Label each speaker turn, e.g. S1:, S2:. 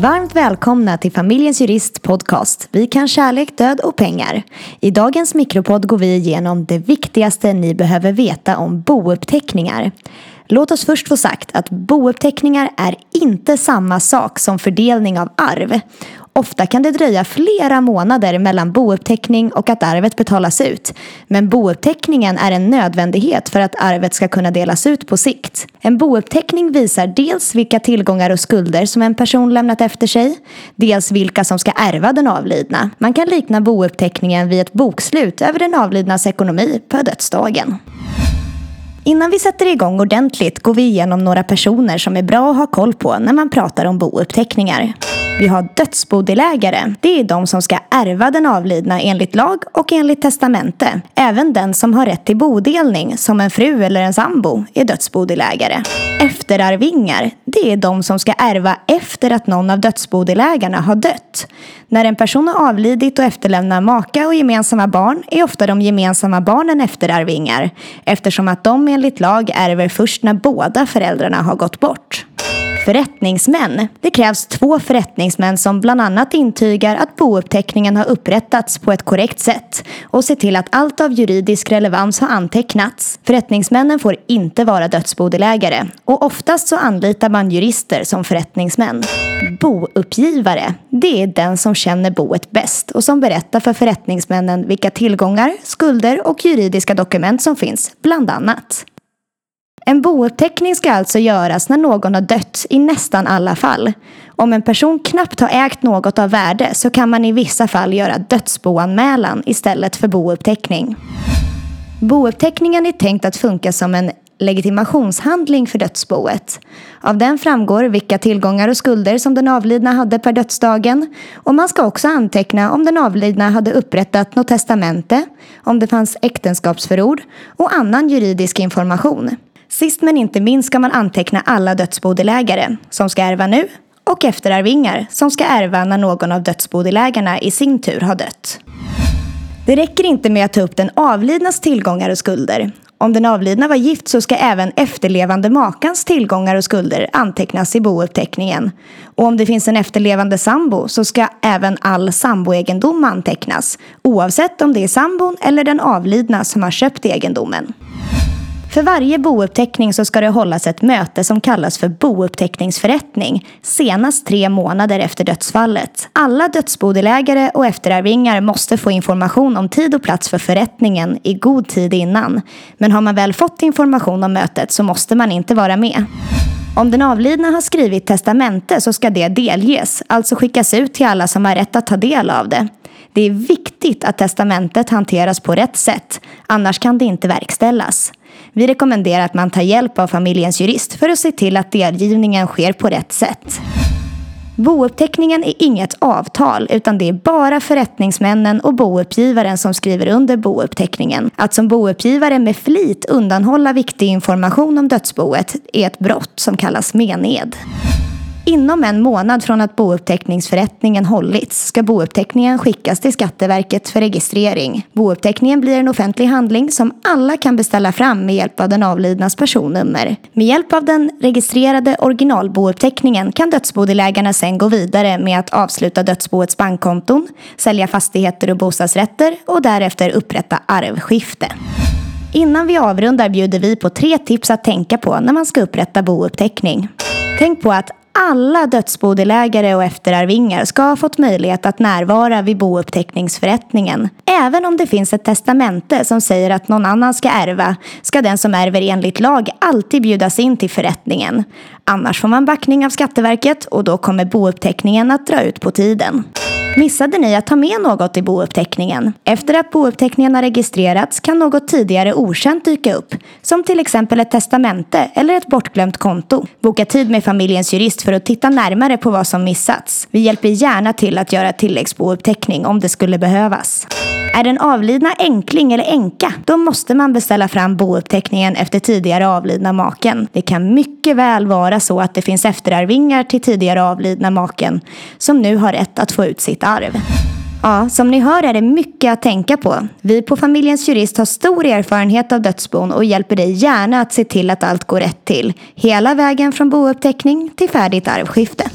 S1: Varmt välkomna till Familjens Jurist podcast. Vi kan kärlek, död och pengar. I dagens mikropodd går vi igenom det viktigaste ni behöver veta om bouppteckningar. Låt oss först få sagt att bouppteckningar är inte samma sak som fördelning av arv. Ofta kan det dröja flera månader mellan bouppteckning och att arvet betalas ut. Men bouppteckningen är en nödvändighet för att arvet ska kunna delas ut på sikt. En bouppteckning visar dels vilka tillgångar och skulder som en person lämnat efter sig, dels vilka som ska ärva den avlidna. Man kan likna bouppteckningen vid ett bokslut över den avlidnas ekonomi på dödsdagen. Innan vi sätter igång ordentligt går vi igenom några personer som är bra att ha koll på när man pratar om bouppteckningar. Vi har dödsbodelägare. Det är de som ska ärva den avlidna enligt lag och enligt testamente. Även den som har rätt till bodelning, som en fru eller en sambo, är dödsbodelägare. Efterarvingar, det är de som ska ärva efter att någon av dödsbodelägarna har dött. När en person har avlidit och efterlämnar maka och gemensamma barn är ofta de gemensamma barnen efterarvingar eftersom att de enligt lag ärver först när båda föräldrarna har gått bort förrättningsmän. Det krävs två förrättningsmän som bland annat intygar att bouppteckningen har upprättats på ett korrekt sätt och ser till att allt av juridisk relevans har antecknats. Förrättningsmännen får inte vara dödsbodelägare och oftast så anlitar man jurister som förrättningsmän. Bouppgivare, det är den som känner boet bäst och som berättar för förrättningsmännen vilka tillgångar, skulder och juridiska dokument som finns, bland annat. En bouppteckning ska alltså göras när någon har dött i nästan alla fall. Om en person knappt har ägt något av värde så kan man i vissa fall göra dödsboanmälan istället för bouppteckning. Bouppteckningen är tänkt att funka som en legitimationshandling för dödsboet. Av den framgår vilka tillgångar och skulder som den avlidna hade per dödsdagen och man ska också anteckna om den avlidna hade upprättat något testamente, om det fanns äktenskapsförord och annan juridisk information. Sist men inte minst ska man anteckna alla dödsbodelägare som ska ärva nu och efterarvingar som ska ärva när någon av dödsbodelägarna i sin tur har dött. Det räcker inte med att ta upp den avlidnas tillgångar och skulder. Om den avlidna var gift så ska även efterlevande makans tillgångar och skulder antecknas i bouppteckningen. Och om det finns en efterlevande sambo så ska även all samboegendom antecknas oavsett om det är sambon eller den avlidna som har köpt egendomen. För varje bouppteckning så ska det hållas ett möte som kallas för bouppteckningsförrättning senast tre månader efter dödsfallet. Alla dödsbodelägare och efterarvingar måste få information om tid och plats för förrättningen i god tid innan. Men har man väl fått information om mötet så måste man inte vara med. Om den avlidna har skrivit testamente så ska det delges, alltså skickas ut till alla som har rätt att ta del av det. Det är viktigt att testamentet hanteras på rätt sätt, annars kan det inte verkställas. Vi rekommenderar att man tar hjälp av familjens jurist för att se till att delgivningen sker på rätt sätt. Bouppteckningen är inget avtal utan det är bara förrättningsmännen och bouppgivaren som skriver under bouppteckningen. Att som bouppgivare med flit undanhålla viktig information om dödsboet är ett brott som kallas mened. Inom en månad från att bouppteckningsförrättningen hållits ska bouppteckningen skickas till Skatteverket för registrering. Bouppteckningen blir en offentlig handling som alla kan beställa fram med hjälp av den avlidnas personnummer. Med hjälp av den registrerade originalbouppteckningen kan dödsbodelägarna sen gå vidare med att avsluta dödsboets bankkonton, sälja fastigheter och bostadsrätter och därefter upprätta arvskifte. Innan vi avrundar bjuder vi på tre tips att tänka på när man ska upprätta bouppteckning. Tänk på att alla dödsbodelägare och efterarvingar ska ha fått möjlighet att närvara vid bouppteckningsförrättningen. Även om det finns ett testamente som säger att någon annan ska ärva ska den som ärver enligt lag alltid bjudas in till förrättningen. Annars får man backning av Skatteverket och då kommer bouppteckningen att dra ut på tiden. Missade ni att ta med något i bouppteckningen? Efter att bouppteckningen har registrerats kan något tidigare okänt dyka upp, som till exempel ett testamente eller ett bortglömt konto. Boka tid med familjens jurist för att titta närmare på vad som missats. Vi hjälper gärna till att göra tilläggsbouppteckning om det skulle behövas. Är den avlidna enkling eller änka, då måste man beställa fram bouppteckningen efter tidigare avlidna maken. Det kan mycket väl vara så att det finns efterarvingar till tidigare avlidna maken som nu har rätt att få ut sitt arv. Ja, som ni hör är det mycket att tänka på. Vi på Familjens Jurist har stor erfarenhet av dödsbon och hjälper dig gärna att se till att allt går rätt till. Hela vägen från bouppteckning till färdigt arvskifte.